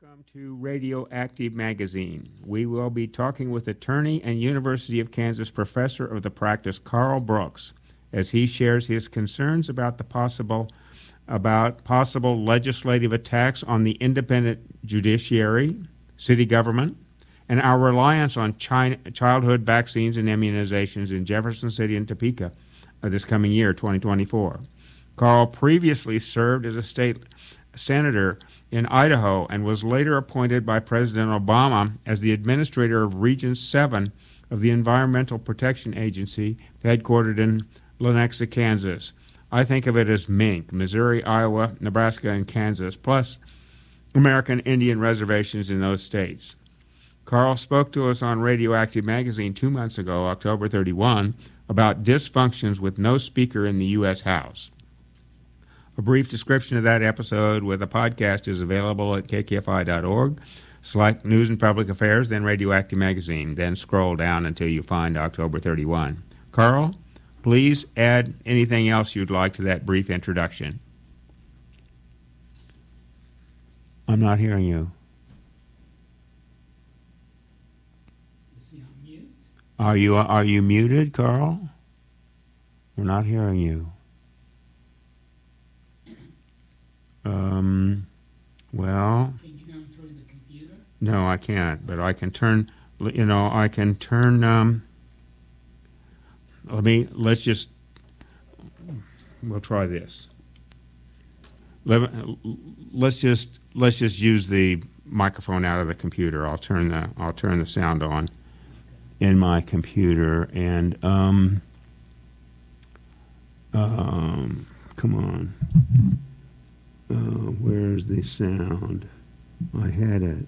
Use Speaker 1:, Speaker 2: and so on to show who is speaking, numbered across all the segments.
Speaker 1: Welcome to Radioactive Magazine. We will be talking with attorney and University of Kansas professor of the practice Karl Brooks as he shares his concerns about the possible about possible legislative attacks on the independent judiciary, city government, and our reliance on China, childhood vaccines and immunizations in Jefferson City and Topeka uh, this coming year, 2024. Karl previously served as a state senator in Idaho and was later appointed by President Obama as the administrator of Region 7 of the Environmental Protection Agency, headquartered in Lenexa, Kansas. I think of it as MINK, Missouri, Iowa, Nebraska, and Kansas, plus American Indian reservations in those states. Karl spoke to us on Radioactive Magazine two months ago, October 31, about dysfunctions with no speaker in the U.S. House. A brief description of that episode with a podcast is available at kkfi.org. Select News and Public Affairs, then Radioactive Magazine. Then scroll down until you find October 31. Karl, please add anything else you'd like to that brief introduction. I'm not hearing you.
Speaker 2: Is he on mute?
Speaker 1: Are you are you muted, Karl? We're not hearing you. Um, well,
Speaker 2: Can you through the computer?
Speaker 1: no, I can't. But I can turn. You know, I can turn. Um, let me. Let's just. We'll try this. Let, let's just let's just use the microphone out of the computer. I'll turn the I'll turn the sound on in my computer and um um come on. Uh, where's the sound? I had it.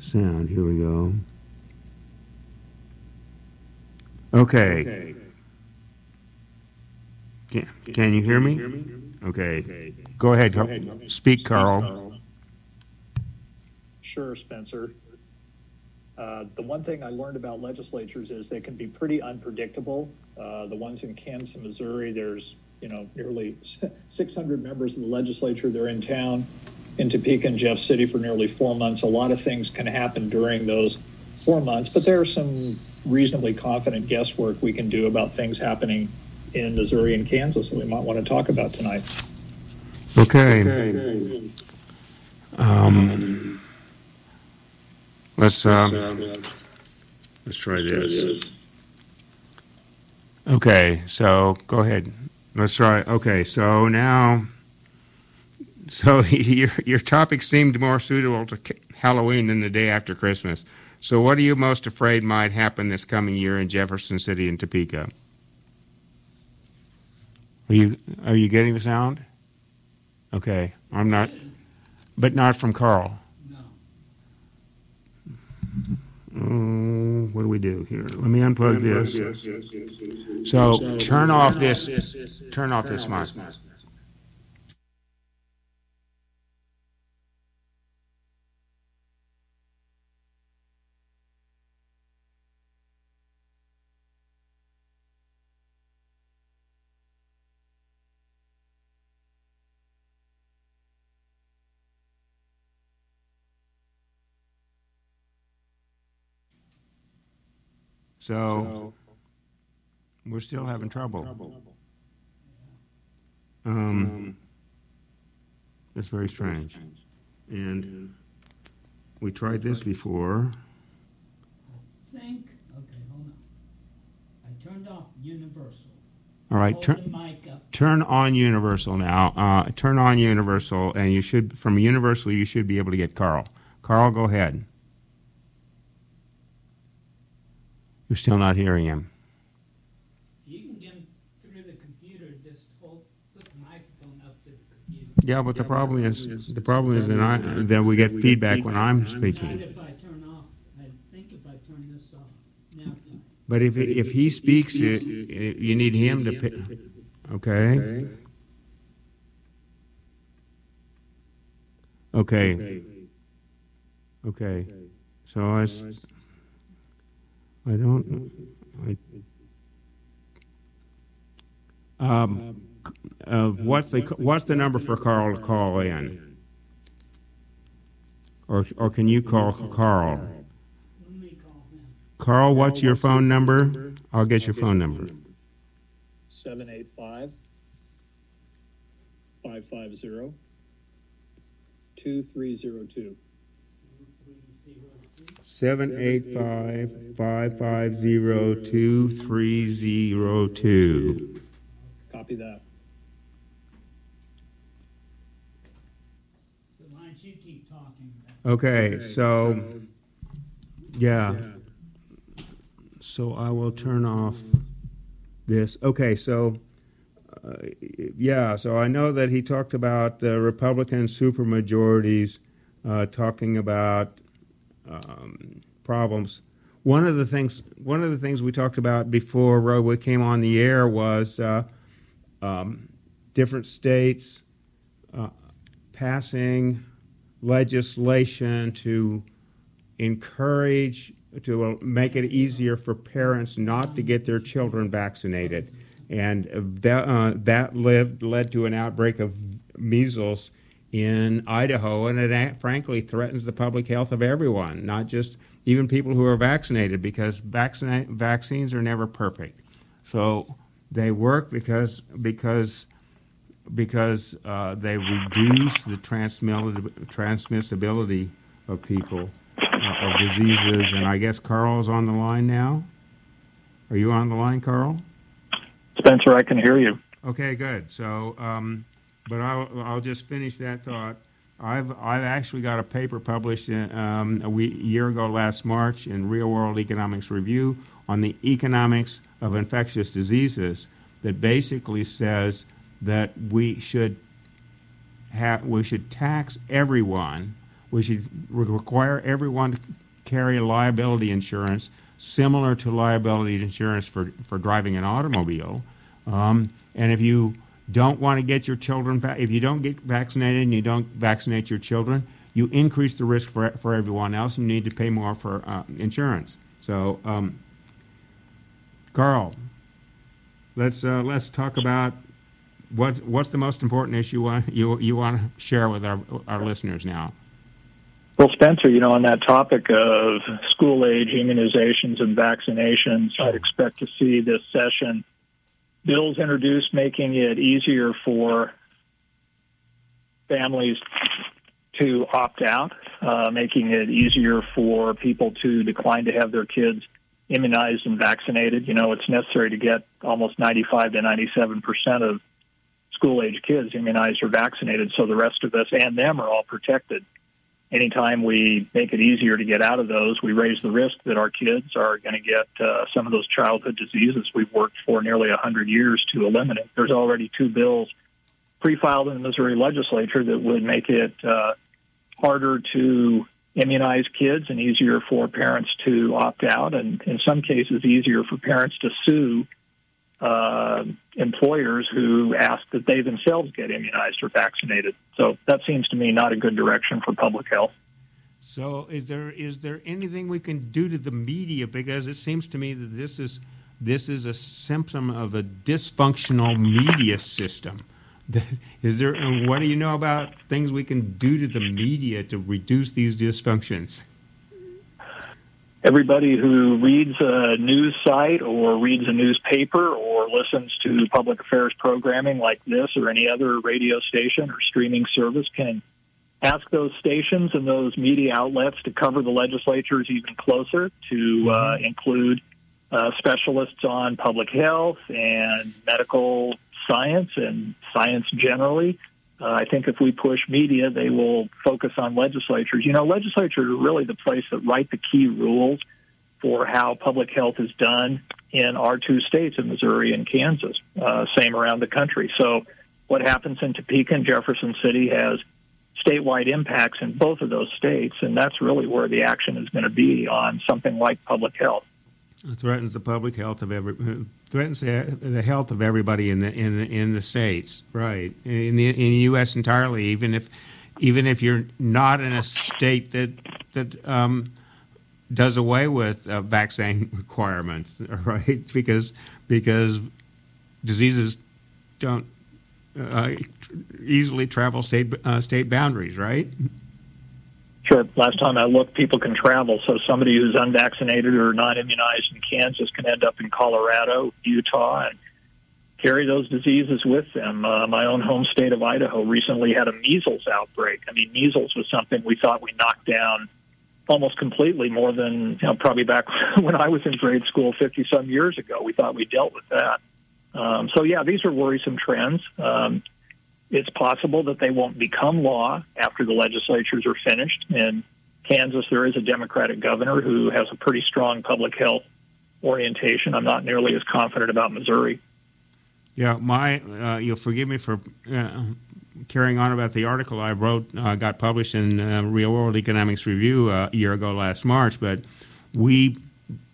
Speaker 1: Sound. Here we go. Okay. Can, can you hear me? Okay. Go ahead. Karl. Speak, Karl.
Speaker 3: Sure, Spencer. Uh, the one thing I learned about legislatures is they can be pretty unpredictable. Uh, the ones in Kansas Missouri, there's you know nearly 600 members of the legislature. They're in town in Topeka and Jeff City for nearly four months. A lot of things can happen during those four months, but there are some reasonably confident guesswork we can do about things happening in Missouri and Kansas that we might want to talk about tonight.
Speaker 1: Okay. Um, let's um, let's try this. Okay, so go ahead. Let's try. Okay, so now, so your your topic seemed more suitable to Halloween than the day after Christmas. So, what are you most afraid might happen this coming year in Jefferson City and Topeka? Are you are you getting the sound? Okay, I'm not, but not from Karl.
Speaker 2: No.
Speaker 1: Oh, what do we do here? Let me unplug this. So turn off this. Turn off this mic. So we're still having trouble. Um, that's very strange. And we tried this before.
Speaker 2: I think, okay, hold on. I turned off universal.
Speaker 1: All right, turn.
Speaker 2: the mic up.
Speaker 1: turn on Universal now. Uh, turn on Universal, and you should from Universal you should be able to get Karl. Karl, go ahead. You're still not hearing him.
Speaker 2: You can get him through the computer, just hold, put the microphone up to the computer.
Speaker 1: Yeah, but the problem is the problem is that I that we get feedback when I'm
Speaker 2: Not
Speaker 1: speaking.
Speaker 2: if I turn off, I think if I turn this off. Now,
Speaker 1: But if if he speaks, you, you need him to. Pick, okay. Okay. Okay. So I, s- I don't. I, um, uh, what's the what's the number for Karl to call in? or or can you call
Speaker 2: Karl?
Speaker 1: Karl, what's your phone number? I'll get your phone number.
Speaker 3: Seven eight five five five zero two three zero two.
Speaker 2: Three zero two.
Speaker 1: Seven eight five five five zero two three zero two.
Speaker 3: Copy that.
Speaker 2: So why you keep talking about
Speaker 1: Okay, so yeah. So I will turn off this. Okay, so uh, yeah, so I know that he talked about the Republican supermajorities uh, talking about um, problems. One of the things, one of the things we talked about before we came on the air was uh, um, different states uh, passing legislation to encourage to make it easier for parents not to get their children vaccinated, and that uh, that led led to an outbreak of measles in Idaho, and it frankly threatens the public health of everyone, not just even people who are vaccinated, because vaccina- vaccines are never perfect. So they work because because because uh, they reduce the transmissibility of people uh, of diseases. And I guess Karl's on the line now. Are you on the line, Karl?
Speaker 4: Spencer, I can hear you.
Speaker 1: Okay, good. So, um, but I'll, I'll just finish that thought. I've I've actually got a paper published uh, um, a wee, year ago last March in Real World Economics Review on the economics of infectious diseases that basically says that we should have we should tax everyone. We should re- require everyone to carry liability insurance similar to liability insurance for, for driving an automobile. Um, and if you don't want to get your children, va- if you don't get vaccinated and you don't vaccinate your children, you increase the risk for, for everyone else and you need to pay more for uh, insurance. So, um, Karl, let's, uh, let's talk about what, what's the most important issue you want, you, you want to share with our, our listeners now.
Speaker 4: Well, Spencer, you know, on that topic of school age immunizations and vaccinations, I'd expect to see this session bills introduced making it easier for families to opt out, uh, making it easier for people to decline to have their kids immunized and vaccinated. You know, it's necessary to get almost 95 to 97 percent of school age kids immunized or vaccinated, so the rest of us and them are all protected anytime we make it easier to get out of those, we raise the risk that our kids are going to get uh, some of those childhood diseases we've worked for nearly 100 years to eliminate. There's already two bills pre-filed in the Missouri legislature that would make it uh, harder to immunize kids and easier for parents to opt out, and in some cases, easier for parents to sue uh, employers who ask that they themselves get immunized or vaccinated. So that seems to me not a good direction for public health.
Speaker 1: So, is there is there anything we can do to the media? Because it seems to me that this is this is a symptom of a dysfunctional media system. Is there? What do you know about things we can do to the media to reduce these dysfunctions?
Speaker 4: Everybody who reads a news site or reads a newspaper or listens to public affairs programming like this or any other radio station or streaming service can ask those stations and those media outlets to cover the legislatures even closer, to uh, include uh, specialists on public health and medical science and science generally. Uh, I think if we push media, they will focus on legislatures. You know, legislatures are really the place that write the key rules for how public health is done in our two states, in Missouri and Kansas. Uh, same around the country. So, what happens in Topeka and Jefferson City has statewide impacts in both of those states, and that's really where the action is going to be on something like public health.
Speaker 1: Threatens the public health of every threatens the, the health of everybody in the in in the states, right? In the in the U.S. entirely, even if even if you're not in a state that that um, does away with uh, vaccine requirements, right? Because because diseases don't uh, easily travel state uh, state boundaries, right?
Speaker 4: Sure. Last time I looked, people can travel. So somebody who's unvaccinated or not immunized in Kansas can end up in Colorado, Utah, and carry those diseases with them. Uh, my own home state of Idaho recently had a measles outbreak. I mean, measles was something we thought we knocked down almost completely more than you know, probably back when I was in grade school 50 some years ago. We thought we dealt with that. Um, so, yeah, these are worrisome trends. Um, it's possible that they won't become law after the legislatures are finished. In Kansas, there is a Democratic governor who has a pretty strong public health orientation. I'm not nearly as confident about Missouri.
Speaker 1: Yeah, my uh, you'll forgive me for uh, carrying on about the article I wrote, uh, got published in uh, Real World Economics Review uh, a year ago last March, but we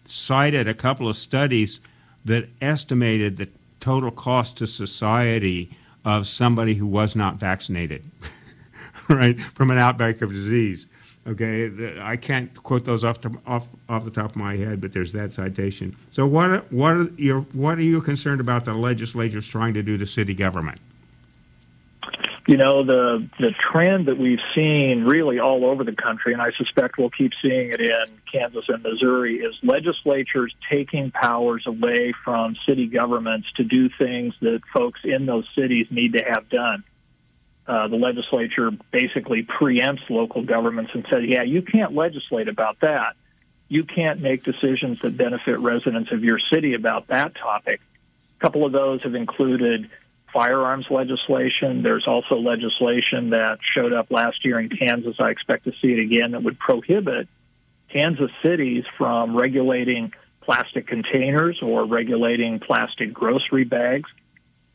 Speaker 1: cited a couple of studies that estimated the total cost to society of somebody who was not vaccinated, right, from an outbreak of disease. Okay, I can't quote those off, to, off off the top of my head, but there's that citation. So, what what are your what are you concerned about the legislatures trying to do to city government?
Speaker 4: You know the the trend that we've seen really all over the country, and I suspect we'll keep seeing it in Kansas and Missouri, is legislatures taking powers away from city governments to do things that folks in those cities need to have done uh, the legislature basically preempts local governments and says, yeah, you can't legislate about that. You can't make decisions that benefit residents of your city about that topic. A couple of those have included firearms legislation. There's also legislation that showed up last year in Kansas. I expect to see it again that would prohibit Kansas cities from regulating plastic containers or regulating plastic grocery bags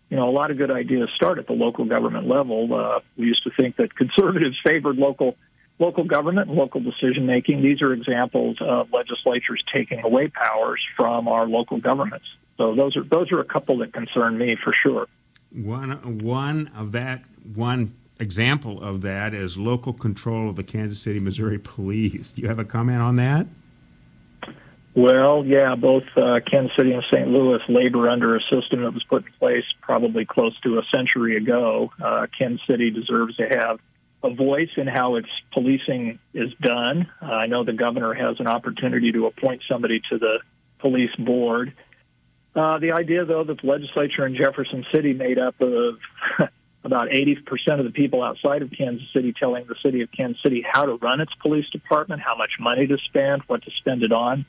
Speaker 4: you know, a lot of good ideas start at the local government level. Uh, we used to think that conservatives favored local local government and local decision making. These are examples of legislatures taking away powers from our local governments. So those are those are a couple that concern me for sure.
Speaker 1: One one of that one example of that is local control of the Kansas City, Missouri police. Do you have a comment on that?
Speaker 4: Well, yeah, both uh, Kansas City and St. Louis labor under a system that was put in place probably close to a century ago. Uh, Kansas City deserves to have a voice in how its policing is done. Uh, I know the governor has an opportunity to appoint somebody to the police board. Uh, the idea, though, that the legislature in Jefferson City made up of about 80% of the people outside of Kansas City telling the city of Kansas City how to run its police department, how much money to spend, what to spend it on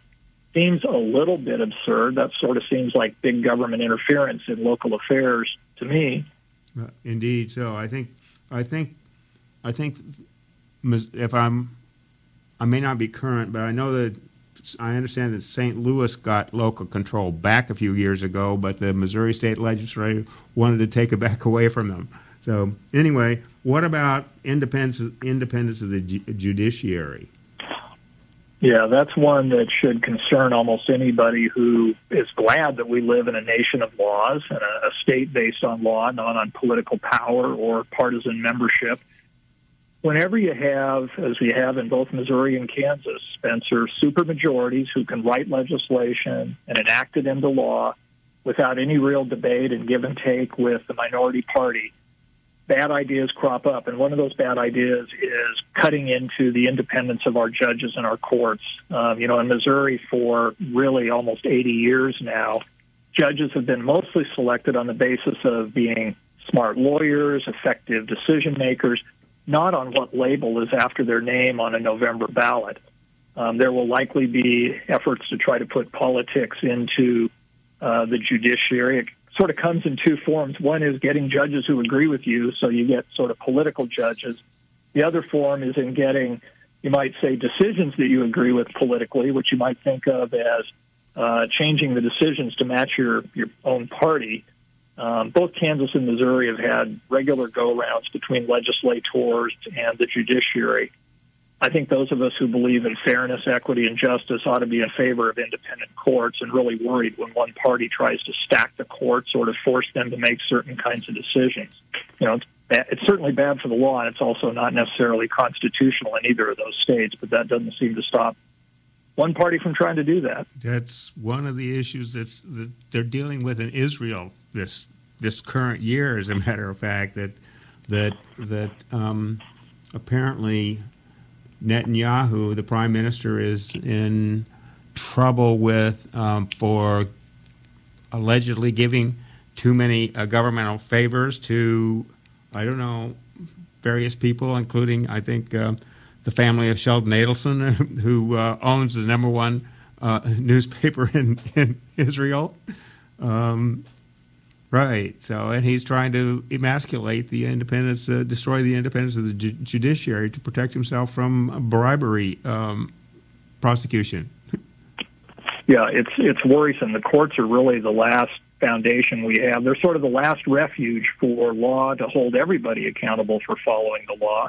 Speaker 4: seems a little bit absurd. That sort of seems like big government interference in local affairs to me.
Speaker 1: Uh, indeed, so I think, I think, I think, if I'm, I may not be current, but I know that I understand that St. Louis got local control back a few years ago, but the Missouri State Legislature wanted to take it back away from them. So anyway, what about independence independence of the judiciary?
Speaker 4: Yeah, that's one that should concern almost anybody who is glad that we live in a nation of laws and a, a state based on law, not on political power or partisan membership. Whenever you have, as we have in both Missouri and Kansas, Spencer, supermajorities who can write legislation and enact it into law without any real debate and give and take with the minority party, bad ideas crop up. And one of those bad ideas is cutting into the independence of our judges and our courts. Um, you know, in Missouri for really almost 80 years now, judges have been mostly selected on the basis of being smart lawyers, effective decision makers, not on what label is after their name on a November ballot. Um, there will likely be efforts to try to put politics into uh, the judiciary It sort of comes in two forms. One is getting judges who agree with you, so you get sort of political judges. The other form is in getting, you might say, decisions that you agree with politically, which you might think of as uh, changing the decisions to match your, your own party. Um, both Kansas and Missouri have had regular go rounds between legislators and the judiciary. I think those of us who believe in fairness, equity, and justice ought to be in favor of independent courts and really worried when one party tries to stack the courts or to force them to make certain kinds of decisions. You know, it's, it's certainly bad for the law, and it's also not necessarily constitutional in either of those states, but that doesn't seem to stop one party from trying to do that.
Speaker 1: That's one of the issues that's, that they're dealing with in Israel this this current year, as a matter of fact, that that that um, apparently Netanyahu, the prime minister, is in trouble with um, for allegedly giving too many uh, governmental favors to, I don't know, various people, including, I think, uh, the family of Sheldon Adelson, who uh, owns the number one uh, newspaper in, in Israel. Um, right. So, and he's trying to emasculate the independence, uh, destroy the independence of the ju- judiciary to protect himself from bribery um, prosecution.
Speaker 4: Yeah, it's it's worrisome. The courts are really the last foundation we have. They're sort of the last refuge for law to hold everybody accountable for following the law.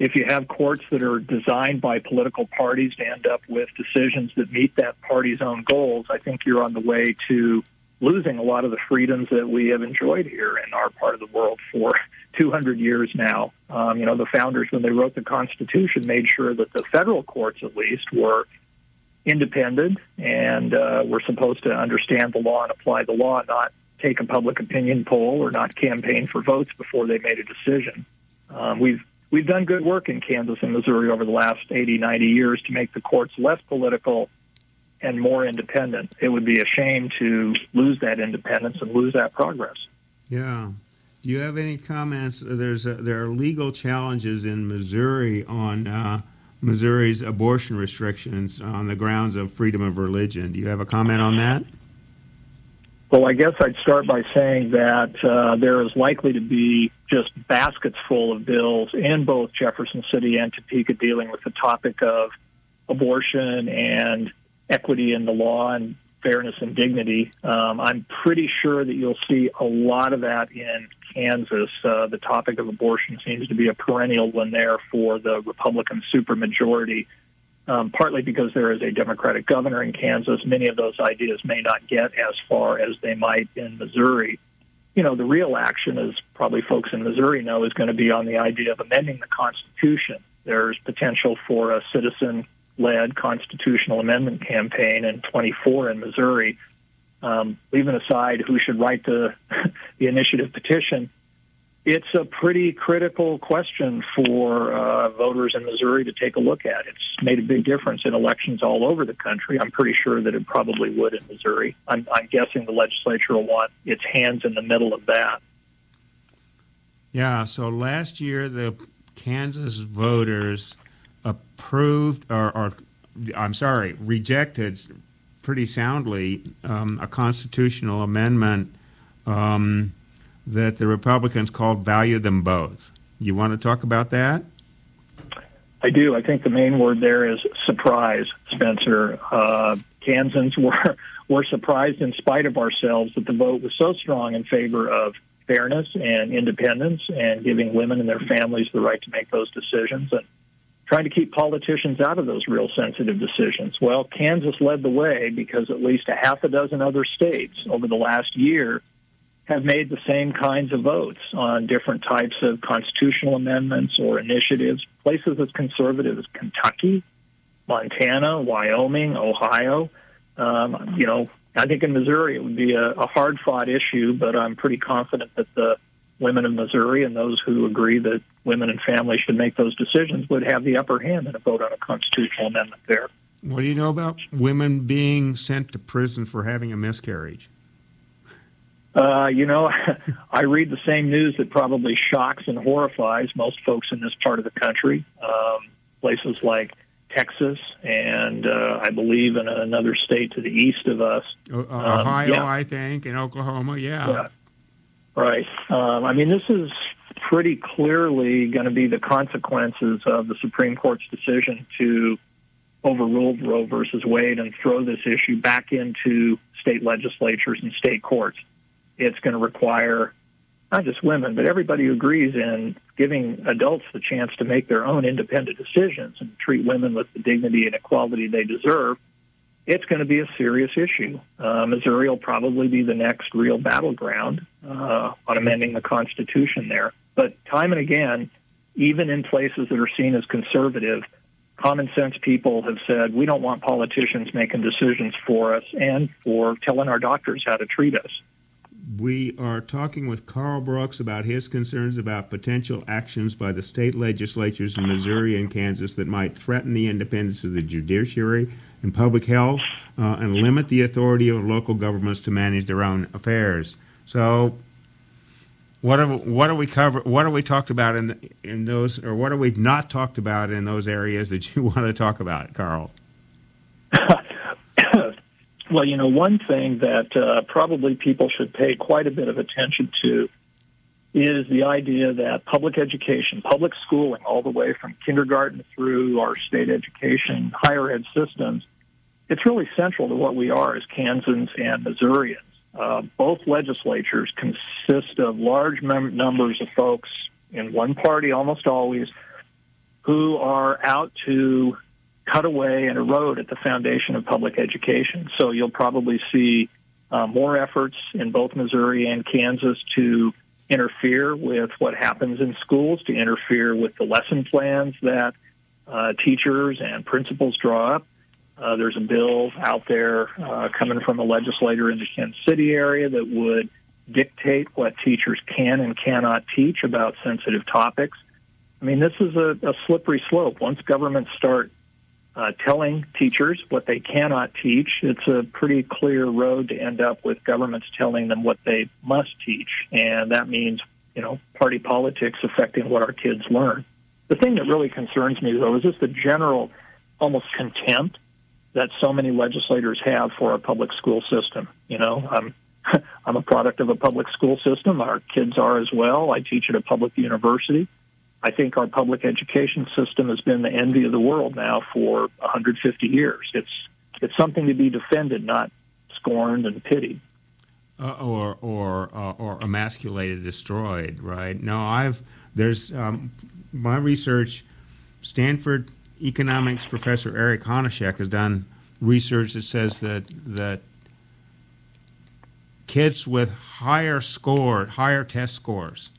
Speaker 4: If you have courts that are designed by political parties to end up with decisions that meet that party's own goals, I think you're on the way to losing a lot of the freedoms that we have enjoyed here in our part of the world for 200 years now. Um, you know, the founders, when they wrote the Constitution, made sure that the federal courts, at least, were independent and uh, were supposed to understand the law and apply the law, not take a public opinion poll or not campaign for votes before they made a decision. Um, we've we've done good work in Kansas and Missouri over the last 80, 90 years to make the courts less political and more independent. It would be a shame to lose that independence and lose that progress.
Speaker 1: Yeah. Do you have any comments? There's a, there are legal challenges in Missouri on uh, Missouri's abortion restrictions on the grounds of freedom of religion. Do you have a comment on that?
Speaker 4: Well, I guess I'd start by saying that uh, there is likely to be just baskets full of bills in both Jefferson City and Topeka dealing with the topic of abortion and equity in the law and fairness and dignity. Um, I'm pretty sure that you'll see a lot of that in Kansas. Uh, the topic of abortion seems to be a perennial one there for the Republican supermajority um, partly because there is a Democratic governor in Kansas. Many of those ideas may not get as far as they might in Missouri. You know, the real action, as probably folks in Missouri know, is going to be on the idea of amending the Constitution. There's potential for a citizen led constitutional amendment campaign in 24 in Missouri. Um, leaving aside who should write the, the initiative petition, it's a pretty critical question for uh, voters in Missouri to take a look at. It's made a big difference in elections all over the country. I'm pretty sure that it probably would in Missouri. I'm, I'm guessing the legislature will want its hands in the middle of that.
Speaker 1: Yeah, so last year the Kansas voters approved, or, or I'm sorry, rejected pretty soundly um, a constitutional amendment. Um, that the Republicans called value them both. You want to talk about that?
Speaker 4: I do. I think the main word there is surprise, Spencer. Uh, Kansans were were surprised in spite of ourselves that the vote was so strong in favor of fairness and independence and giving women and their families the right to make those decisions and trying to keep politicians out of those real sensitive decisions. Well, Kansas led the way because at least a half a dozen other states over the last year have made the same kinds of votes on different types of constitutional amendments or initiatives. Places as conservative as Kentucky, Montana, Wyoming, Ohio. Um, you know, I think in Missouri it would be a, a hard fought issue, but I'm pretty confident that the women of Missouri and those who agree that women and families should make those decisions would have the upper hand in a vote on a constitutional amendment there.
Speaker 1: What do you know about women being sent to prison for having a miscarriage?
Speaker 4: Uh, you know, I read the same news that probably shocks and horrifies most folks in this part of the country. Um, places like Texas and uh, I believe in another state to the east of us.
Speaker 1: Uh, Ohio, um, yeah. I think, and Oklahoma, yeah. yeah.
Speaker 4: Right. Um, I mean, this is pretty clearly going to be the consequences of the Supreme Court's decision to overrule Roe versus Wade and throw this issue back into state legislatures and state courts it's going to require not just women, but everybody who agrees in giving adults the chance to make their own independent decisions and treat women with the dignity and equality they deserve, it's going to be a serious issue. Uh, Missouri will probably be the next real battleground uh, on amending the Constitution there. But time and again, even in places that are seen as conservative, common sense people have said, we don't want politicians making decisions for us and for telling our doctors how to treat us
Speaker 1: we are talking with Karl Brooks about his concerns about potential actions by the state legislatures in Missouri and Kansas that might threaten the independence of the judiciary and public health uh, and limit the authority of local governments to manage their own affairs. So, what are what have we covered? What have we talked about in the, in those, or what have we not talked about in those areas that you want to talk about, Karl?
Speaker 4: well, you know, one thing that uh, probably people should pay quite a bit of attention to is the idea that public education, public schooling, all the way from kindergarten through our state education, higher ed systems, it's really central to what we are as Kansans and Missourians. Uh, both legislatures consist of large mem- numbers of folks in one party almost always who are out to cut away and erode at the foundation of public education. So you'll probably see uh, more efforts in both Missouri and Kansas to interfere with what happens in schools, to interfere with the lesson plans that uh, teachers and principals draw up. Uh, there's a bill out there uh, coming from a legislator in the Kansas City area that would dictate what teachers can and cannot teach about sensitive topics. I mean, this is a, a slippery slope. Once governments start uh, telling teachers what they cannot teach, it's a pretty clear road to end up with governments telling them what they must teach. And that means, you know, party politics affecting what our kids learn. The thing that really concerns me, though, is just the general almost contempt that so many legislators have for our public school system. You know, I'm I'm a product of a public school system. Our kids are as well. I teach at a public university. I think our public education system has been the envy of the world now for 150 years. It's it's something to be defended, not scorned and pitied.
Speaker 1: Uh, or or uh, or emasculated, destroyed. Right? No, I've there's um, my research. Stanford economics professor Eric Hanushek has done research that says that that kids with higher score, higher test scores,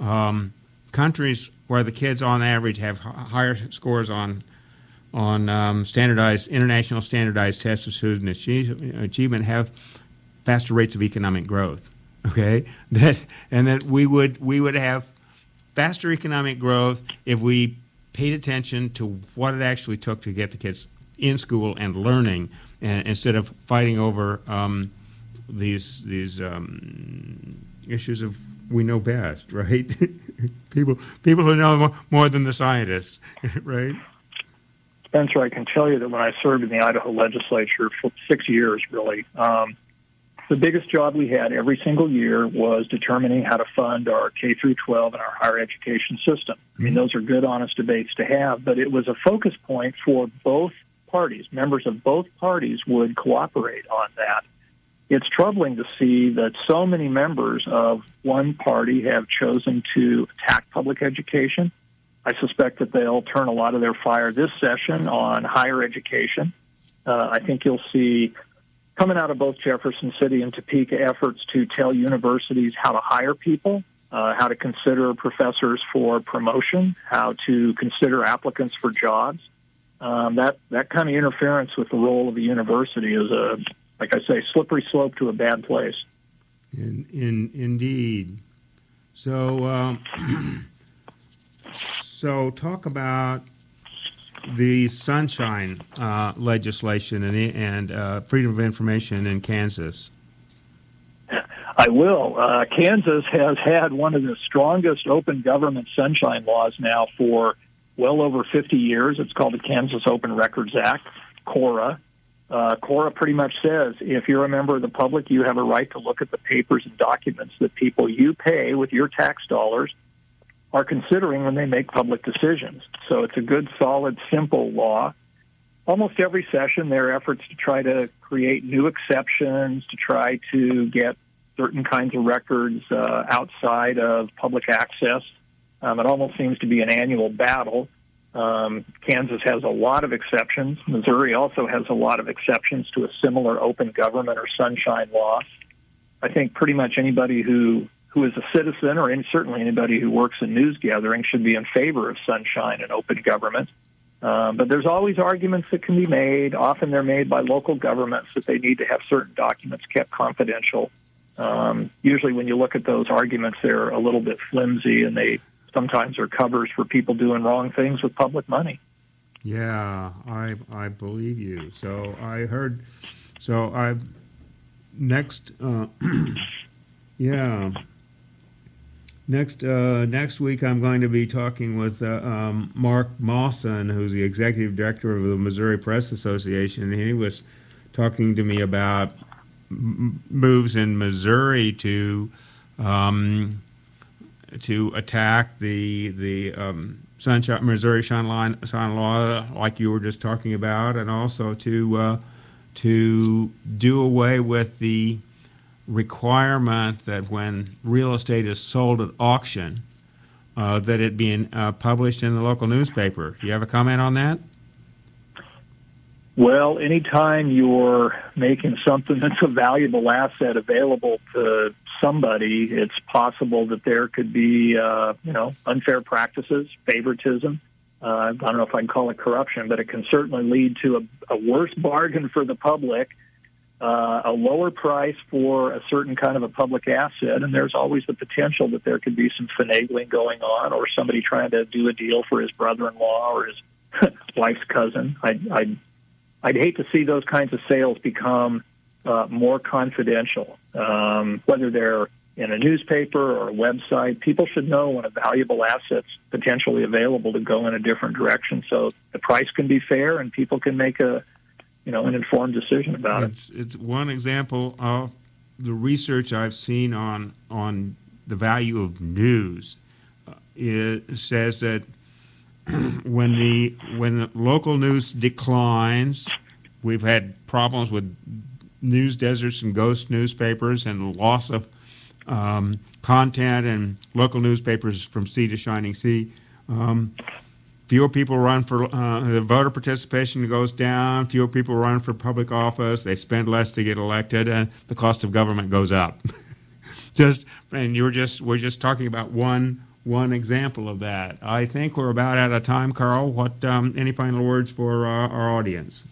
Speaker 1: um, countries where the kids on average have higher scores on on um, standardized international standardized tests of student achievement have faster rates of economic growth. Okay, that and that we would we would have faster economic growth if we paid attention to what it actually took to get the kids in school and learning, and, instead of fighting over um, these these um, issues of we know best, right? people people who know more than the scientists, right?
Speaker 4: Spencer, I can tell you that when I served in the Idaho legislature for six years, really, um, the biggest job we had every single year was determining how to fund our K through 12 and our higher education system. I mean, mm-hmm. those are good, honest debates to have, but it was a focus point for both parties. Members of both parties would cooperate on that. It's troubling to see that so many members of one party have chosen to attack public education. I suspect that they'll turn a lot of their fire this session on higher education. Uh, I think you'll see coming out of both Jefferson City and Topeka efforts to tell universities how to hire people, uh, how to consider professors for promotion, how to consider applicants for jobs. Um, that that kind of interference with the role of the university is a, like I say, slippery slope to a bad place.
Speaker 1: In, in indeed. So, um, so talk about the sunshine uh, legislation and, and uh, freedom of information in Kansas?
Speaker 4: I will. Uh, Kansas has had one of the strongest open government sunshine laws now for well over 50 years. It's called the Kansas Open Records Act, KORA. Uh, KORA pretty much says if you're a member of the public, you have a right to look at the papers and documents that people you pay with your tax dollars are considering when they make public decisions. So it's a good, solid, simple law. Almost every session, there are efforts to try to create new exceptions, to try to get certain kinds of records uh, outside of public access. Um, it almost seems to be an annual battle. Um, Kansas has a lot of exceptions. Missouri also has a lot of exceptions to a similar open government or sunshine law. I think pretty much anybody who who is a citizen or any, certainly anybody who works in news gathering should be in favor of sunshine and open government. Um, but there's always arguments that can be made. Often they're made by local governments that they need to have certain documents kept confidential. Um, usually, when you look at those arguments, they're a little bit flimsy, and they sometimes are covers for people doing wrong things with public money.
Speaker 1: Yeah, I I believe you. So I heard. So I next. Uh, yeah. Next uh, next week, I'm going to be talking with uh, um, Mark Maassen, who's the executive director of the Missouri Press Association, and he was talking to me about m- moves in Missouri to um, to attack the the um, Sunshine, Missouri Sunshine, Law, like you were just talking about, and also to uh, to do away with the requirement that when real estate is sold at auction, uh, that it be uh, published in the local newspaper. Do you have a comment on that?
Speaker 4: Well, anytime you're making something that's a valuable asset available to somebody, it's possible that there could be, uh, you know, unfair practices, favoritism. Uh, I don't know if I can call it corruption, but it can certainly lead to a, a worse bargain for the public uh, a lower price for a certain kind of a public asset, and there's always the potential that there could be some finagling going on, or somebody trying to do a deal for his brother-in-law or his wife's cousin. I'd, I'd I'd hate to see those kinds of sales become uh, more confidential, um, whether they're in a newspaper or a website. People should know when a valuable asset's potentially available to go in a different direction, so the price can be fair and people can make a you know, an informed decision about
Speaker 1: it's, it. It's one example of the research I've seen on on the value of news. Uh, it says that when the when the local news declines, we've had problems with news deserts and ghost newspapers and loss of um, content and local newspapers from sea to shining sea. Um, fewer people run for uh, the voter participation goes down. Fewer people run for public office. They spend less to get elected, and the cost of government goes up. just and you're just we're just talking about one one example of that. I think we're about out of time, Karl. What um, any final words for uh, our audience?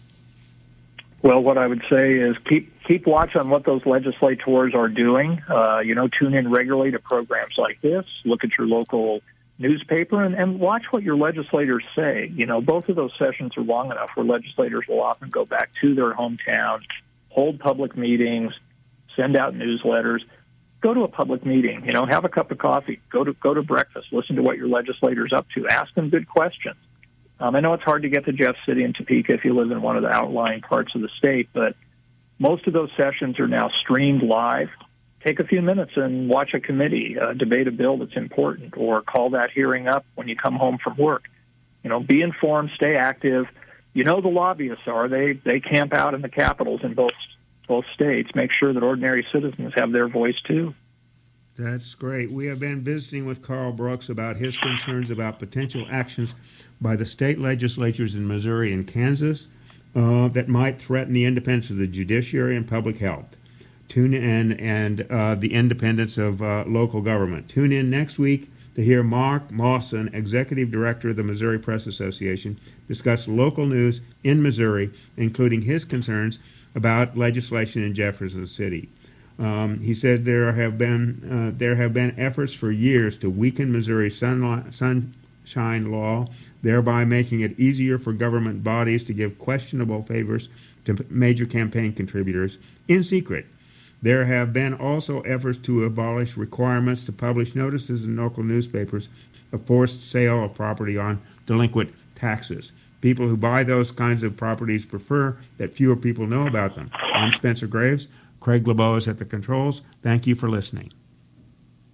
Speaker 4: Well, what I would say is keep keep watch on what those legislators are doing. Uh, you know, tune in regularly to programs like this. Look at your local newspaper and, and watch what your legislators say. You know, both of those sessions are long enough where legislators will often go back to their hometown, hold public meetings, send out newsletters. Go to a public meeting, you know, have a cup of coffee, go to go to breakfast, listen to what your legislators up to, ask them good questions. Um, I know it's hard to get to Jeff City and Topeka if you live in one of the outlying parts of the state, but most of those sessions are now streamed live take a few minutes and watch a committee uh, debate a bill that's important or call that hearing up when you come home from work. You know, be informed, stay active. You know the lobbyists are. They they camp out in the capitals in both both states. Make sure that ordinary citizens have their voice too.
Speaker 1: That's great. We have been visiting with Karl Brooks about his concerns about potential actions by the state legislatures in Missouri and Kansas uh, that might threaten the independence of the judiciary and public health. Tune in and uh, the independence of uh, local government. Tune in next week to hear Mark Maassen, Executive Director of the Missouri Press Association, discuss local news in Missouri, including his concerns about legislation in Jefferson City. Um, he said there have been uh, there have been efforts for years to weaken Missouri's sunshine law, thereby making it easier for government bodies to give questionable favors to major campaign contributors in secret there have been also efforts to abolish requirements to publish notices in local newspapers of forced sale of property on delinquent taxes. People who buy those kinds of properties prefer that fewer people know about them. I'm Spencer Graves. Craig LeBeau is at the controls. Thank you for listening.